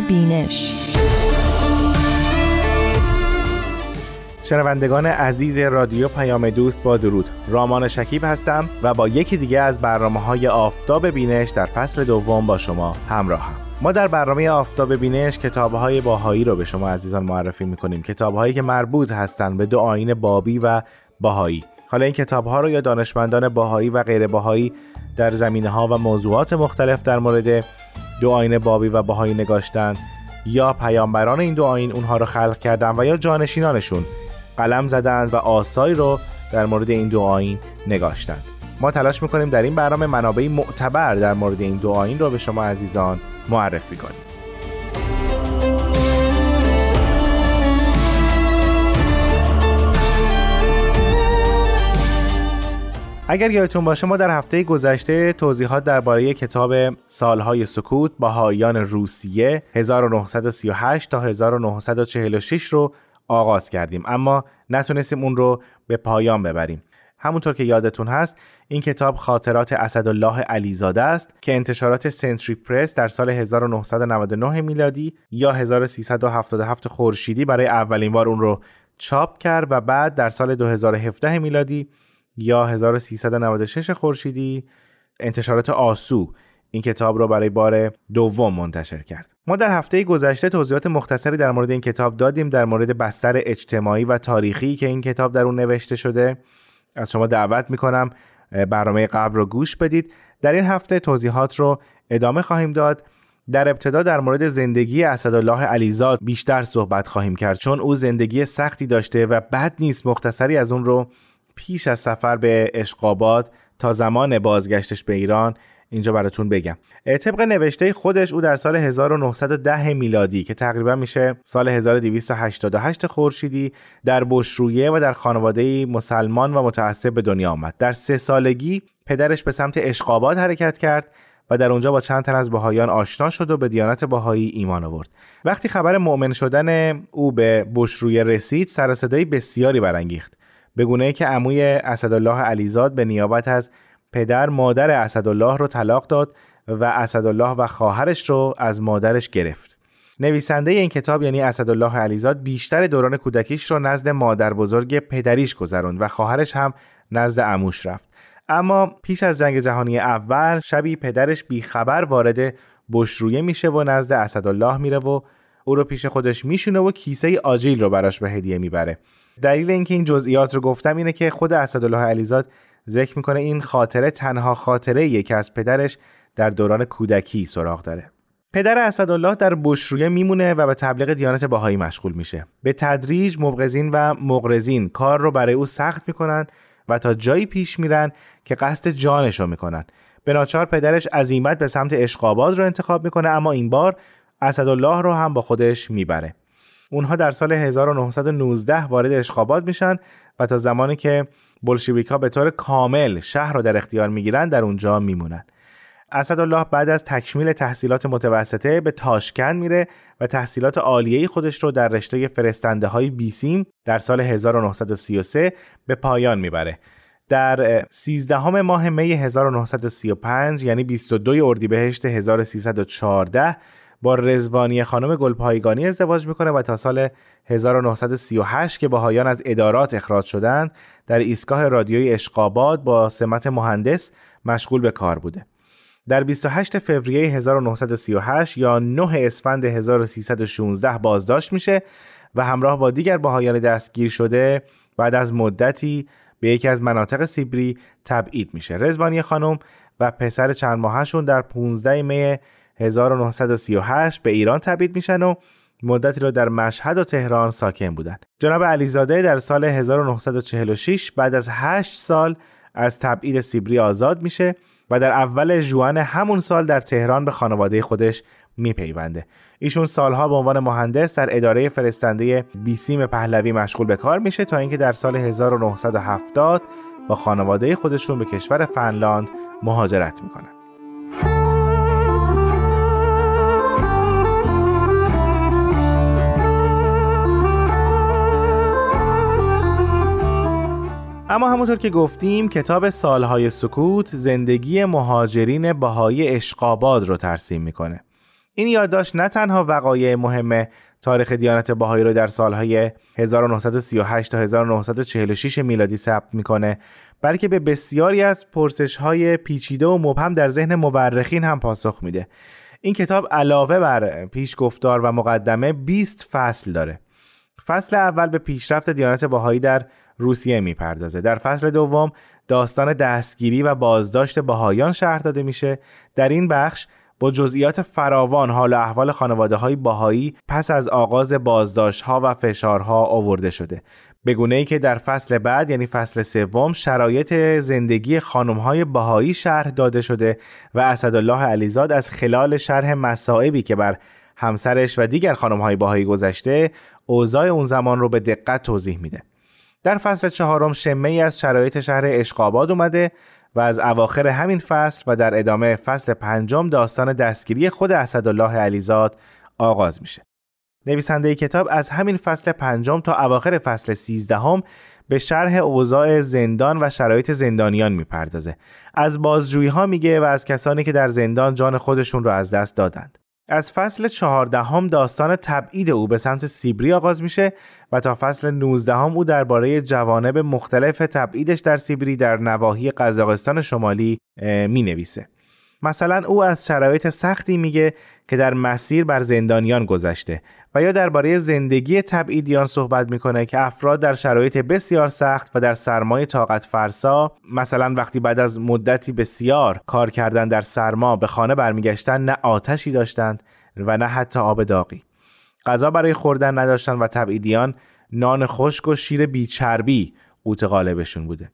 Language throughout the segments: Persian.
بینش. شنوندگان عزیز رادیو پیام دوست با درود. رامان شکیب هستم و با یکی دیگه از برنامه های آفتاب بینش در فصل دوم با شما همراهم. ما در برنامه آفتاب بینش کتاب های باهایی رو به شما عزیزان معرفی می‌کنیم. کتاب هایی که مربوط هستند به دو آین بابی و باهایی. حالا این کتاب ها رو یا دانشمندان باهایی و غیر باهایی در زمینه ها و موضوعات مختلف در مورد دو آین بابی و باهایی نگاشتن. یا پیامبران این دو آین اونها رو خلق کردن و یا جانشینانشون قلم زدند و آثاری رو در مورد این دو آین نگاشتند ما تلاش می‌کنیم در این برنامه منابعی معتبر در مورد این دو آین رو به شما عزیزان معرفی کنیم. اگر یادتون باشه ما در هفته گذشته توضیحات درباره کتاب سالهای سکوت هایان روسیه 1938 تا 1946 رو آغاز کردیم. اما نتونستیم اون رو به پایان ببریم. همونطور که یادتون هست این کتاب خاطرات اسدالله علیزاده است که انتشارات سنتری پرس در سال 1999 میلادی یا 1377 خورشیدی برای اولین بار اون رو چاپ کرد و بعد در سال 2017 میلادی یا 1396 خورشیدی انتشارات آسو این کتاب را برای بار دوم منتشر کرد. ما در هفته گذشته توضیحات مختصری در مورد این کتاب دادیم در مورد بستر اجتماعی و تاریخی که این کتاب در اون نوشته شده. از شما دعوت می‌کنم برنامه قبل رو گوش بدید. در این هفته توضیحات رو ادامه خواهیم داد. در ابتدا در مورد زندگی اسدالله علیزاد بیشتر صحبت خواهیم کرد چون او زندگی سختی داشته و بد نیست مختصری از اون رو پیش از سفر به اشقاباد تا زمان بازگشتش به ایران اینجا براتون بگم. طبق نوشته خودش او در سال 1910 میلادی که تقریبا میشه سال 1288 خورشیدی در بشرویه و در خانواده مسلمان و متعصب به دنیا آمد. در سه سالگی پدرش به سمت اشقاباد حرکت کرد و در اونجا با چند تن از بهایان آشنا شد و به دیانت بهایی ایمان آورد. وقتی خبر مؤمن شدن او به بشرویه رسید سر بسیاری برانگیخت. به گونه که عموی اسدالله علیزاد به نیابت از پدر مادر اسدالله رو طلاق داد و اسدالله و خواهرش رو از مادرش گرفت. نویسنده این کتاب یعنی اسدالله علیزاد بیشتر دوران کودکیش رو نزد مادر بزرگ پدریش گذروند و خواهرش هم نزد عموش رفت. اما پیش از جنگ جهانی اول شبی پدرش بیخبر وارد بشرویه میشه و نزد اسدالله میره و او رو پیش خودش میشونه و کیسه آجیل رو براش به هدیه می‌بره دلیل اینکه این جزئیات رو گفتم اینه که خود اسدالله علیزاد ذکر می‌کنه این خاطره تنها خاطره که از پدرش در دوران کودکی سراغ داره. پدر اسدالله در بشرویه میمونه و به تبلیغ دیانت باهایی مشغول میشه. به تدریج مبغزین و مغرزین کار رو برای او سخت می‌کنن و تا جایی پیش میرن که قصد جانش رو می‌کنن. به ناچار پدرش عزیمت به سمت اشقاباد رو انتخاب می‌کنه اما این بار اسدالله رو هم با خودش می‌بره. اونها در سال 1919 وارد اشقاباد میشن و تا زمانی که بلشویک به طور کامل شهر را در اختیار می‌گیرن در اونجا میمونن اسدالله بعد از تکمیل تحصیلات متوسطه به تاشکند میره و تحصیلات عالیه خودش رو در رشته فرستنده های بیسیم در سال 1933 به پایان می‌بره. در 13 ماه می 1935 یعنی 22 اردیبهشت 1314 با رزوانی خانم گلپایگانی ازدواج می‌کنه و تا سال 1938 که باهایان از ادارات اخراج شدند در ایستگاه رادیوی اشقاباد با سمت مهندس مشغول به کار بوده. در 28 فوریه 1938 یا 9 اسفند 1316 بازداشت میشه و همراه با دیگر باهایان دستگیر شده بعد از مدتی به یکی از مناطق سیبری تبعید میشه. رزوانی خانم و پسر چند ماهشون در 15 می 1938 به ایران تبعید میشن و مدتی را در مشهد و تهران ساکن بودند. جناب علیزاده در سال 1946 بعد از 8 سال از تبعید سیبری آزاد میشه و در اول جوان همون سال در تهران به خانواده خودش میپیونده. ایشون سالها به عنوان مهندس در اداره فرستنده بیسیم پهلوی مشغول به کار میشه تا اینکه در سال 1970 با خانواده خودشون به کشور فنلاند مهاجرت می‌کنن. اما همونطور که گفتیم کتاب سالهای سکوت زندگی مهاجرین بهایی اشقاباد رو ترسیم می‌کنه. این یادداشت نه تنها وقایع مهم تاریخ دیانت باهایی رو در سالهای 1938 تا 1946 میلادی ثبت می‌کنه بلکه به بسیاری از پرسش های پیچیده و مبهم در ذهن مورخین هم پاسخ میده. این کتاب علاوه بر پیش گفتار و مقدمه 20 فصل داره. فصل اول به پیشرفت دیانت باهایی در روسیه می‌پردازه. در فصل دوم داستان دستگیری و بازداشت باهایان شرح داده میشه. در این بخش با جزئیات فراوان حال و احوال خانواده های باهایی پس از آغاز بازداشت ها و فشارها آورده شده. به ای که در فصل بعد یعنی فصل سوم شرایط زندگی خانم های باهایی شرح داده شده و اسدالله علیزاد از خلال شرح مصائبی که بر همسرش و دیگر خانم های باهایی گذشته اوضاع اون زمان رو به دقت توضیح میده. در فصل چهارم شمه ای از شرایط شهر اشقاباد اومده و از اواخر همین فصل و در ادامه فصل پنجم داستان دستگیری خود اسدالله علیزاد آغاز میشه. نویسنده کتاب از همین فصل پنجم تا اواخر فصل سیزدهم به شرح اوضاع زندان و شرایط زندانیان می‌پردازه. از بازجویی ها میگه و از کسانی که در زندان جان خودشون رو از دست دادند. از فصل چهاردهم داستان تبعید او به سمت سیبری آغاز میشه و تا فصل نوزدهم او درباره جوانب مختلف تبعیدش در سیبری در نواحی قزاقستان شمالی می نویسه. مثلا او از شرایط سختی میگه که در مسیر بر زندانیان گذشته و یا درباره زندگی تبعیدیان صحبت می‌کنه که افراد در شرایط بسیار سخت و در سرمای طاقت فرسا مثلا وقتی بعد از مدتی بسیار کار کردن در سرما به خانه برمیگشتن نه آتشی داشتند و نه حتی آب داغی. غذا برای خوردن نداشتن و تبعیدیان نان خشک و شیر بیچربی قوت غالبشون بوده.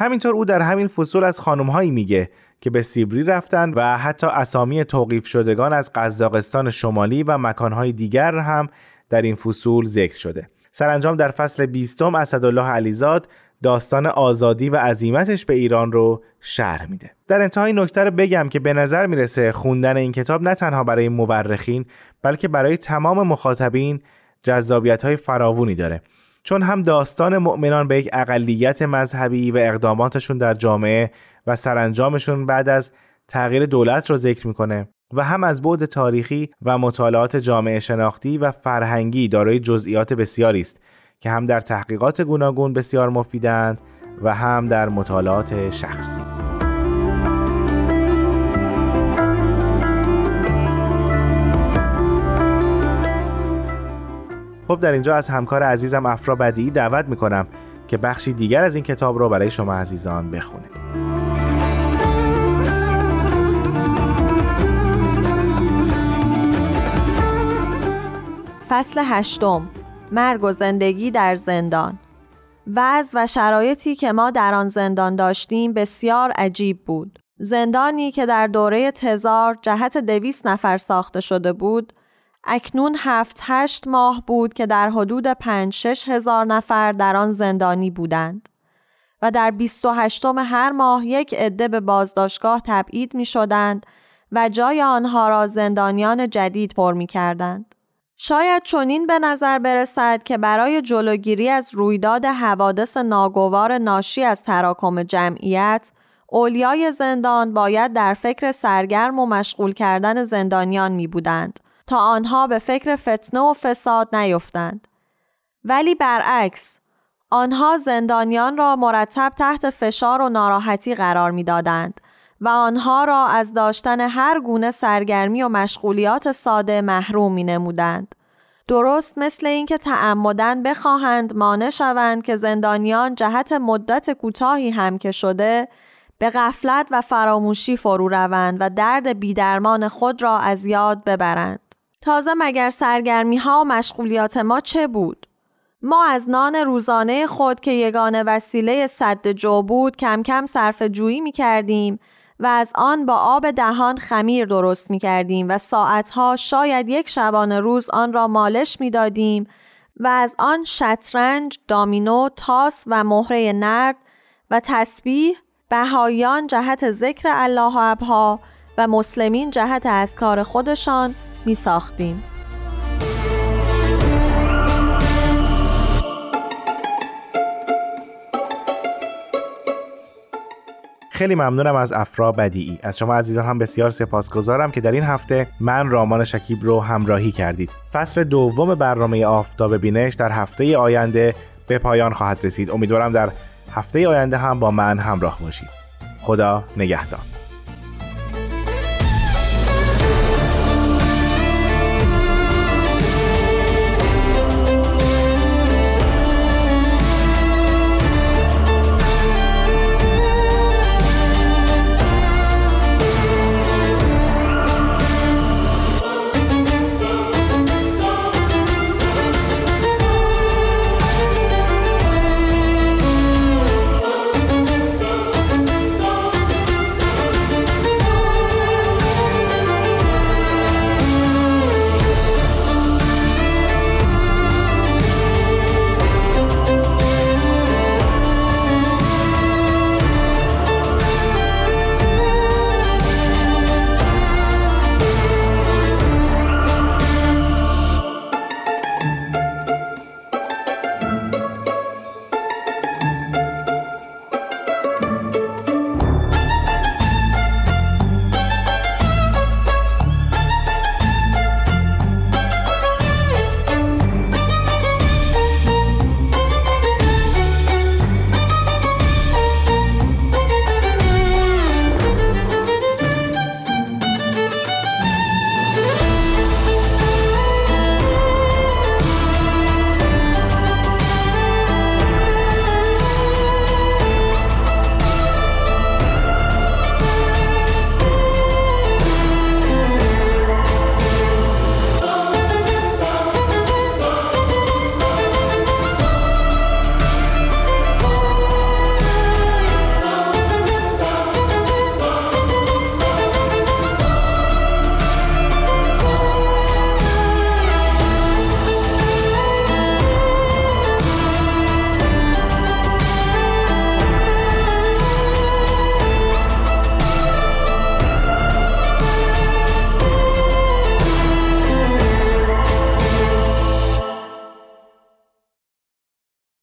همینطور او در همین فصول از خانمهایی میگه که به سیبری رفتن و حتی اسامی توقیف شدگان از قزاقستان شمالی و مکانهای دیگر هم در این فصول ذکر شده. سرانجام در فصل بیستم اسدالله علیزاد داستان آزادی و عظیمتش به ایران رو شرح میده. در انتهای نکته رو بگم که به نظر می‌رسه خوندن این کتاب نه تنها برای مورخین بلکه برای تمام مخاطبین جذابیت های فراوونی داره چون هم داستان مؤمنان به یک اقلیت مذهبی و اقداماتشون در جامعه و سرانجامشون بعد از تغییر دولت رو ذکر می‌کنه و هم از بعد تاریخی و مطالعات جامعه شناختی و فرهنگی دارای جزئیات بسیاری است که هم در تحقیقات گوناگون بسیار مفیدند و هم در مطالعات شخصی. خب در اینجا از همکار عزیزم افرا بدی دعوت می‌کنم که بخشی دیگر از این کتاب رو برای شما عزیزان بخونه. فصل هشتم. مرگ و زندگی در زندان. وضع و شرایطی که ما در آن زندان داشتیم بسیار عجیب بود. زندانی که در دوره تزار جهت دویست نفر ساخته شده بود اکنون هفت هشت ماه بود که در حدود پنج شش هزار نفر در آن زندانی بودند و در بیست و هشتم هر ماه یک عده به بازداشتگاه تبعید می شدند و جای آنها را زندانیان جدید پر می کردند. شاید چنین به نظر برسد که برای جلوگیری از رویداد حوادث ناگوار ناشی از تراکم جمعیت اولیای زندان باید در فکر سرگرم و مشغول کردن زندانیان می بودند تا آنها به فکر فتنه و فساد نیفتند. ولی برعکس آنها زندانیان را مرتب تحت فشار و ناراحتی قرار می‌دادند و آنها را از داشتن هر گونه سرگرمی و مشغولیات ساده محروم می نمودند. درست مثل اینکه تعمدن بخواهند مانع شوند که زندانیان جهت مدت کوتاهی هم که شده به غفلت و فراموشی فرو روند و درد بیدرمان خود را از یاد ببرند. تازه مگر سرگرمی ها و مشغولیات ما چه بود؟ ما از نان روزانه خود که یگانه وسیله صد جو بود کم کم صرف جویی می کردیم و از آن با آب دهان خمیر درست می کردیم و ساعتها شاید یک شبانه روز آن را مالش می دادیم و از آن شطرنج، دامینو، تاس و مهره نرد و تسبیح بهایان جهت ذکر الله و ابها و مسلمین جهت از کار خودشان می ساختیم. خیلی ممنونم از افرا بدیعی. از شما عزیزان هم بسیار سپاسگزارم که در این هفته من رامان شکیب رو همراهی کردید. فصل دوم برنامه آفتاب بینش در هفته آینده به پایان خواهد رسید. امیدوارم در هفته آینده هم با من همراه باشید. خدا نگهدار.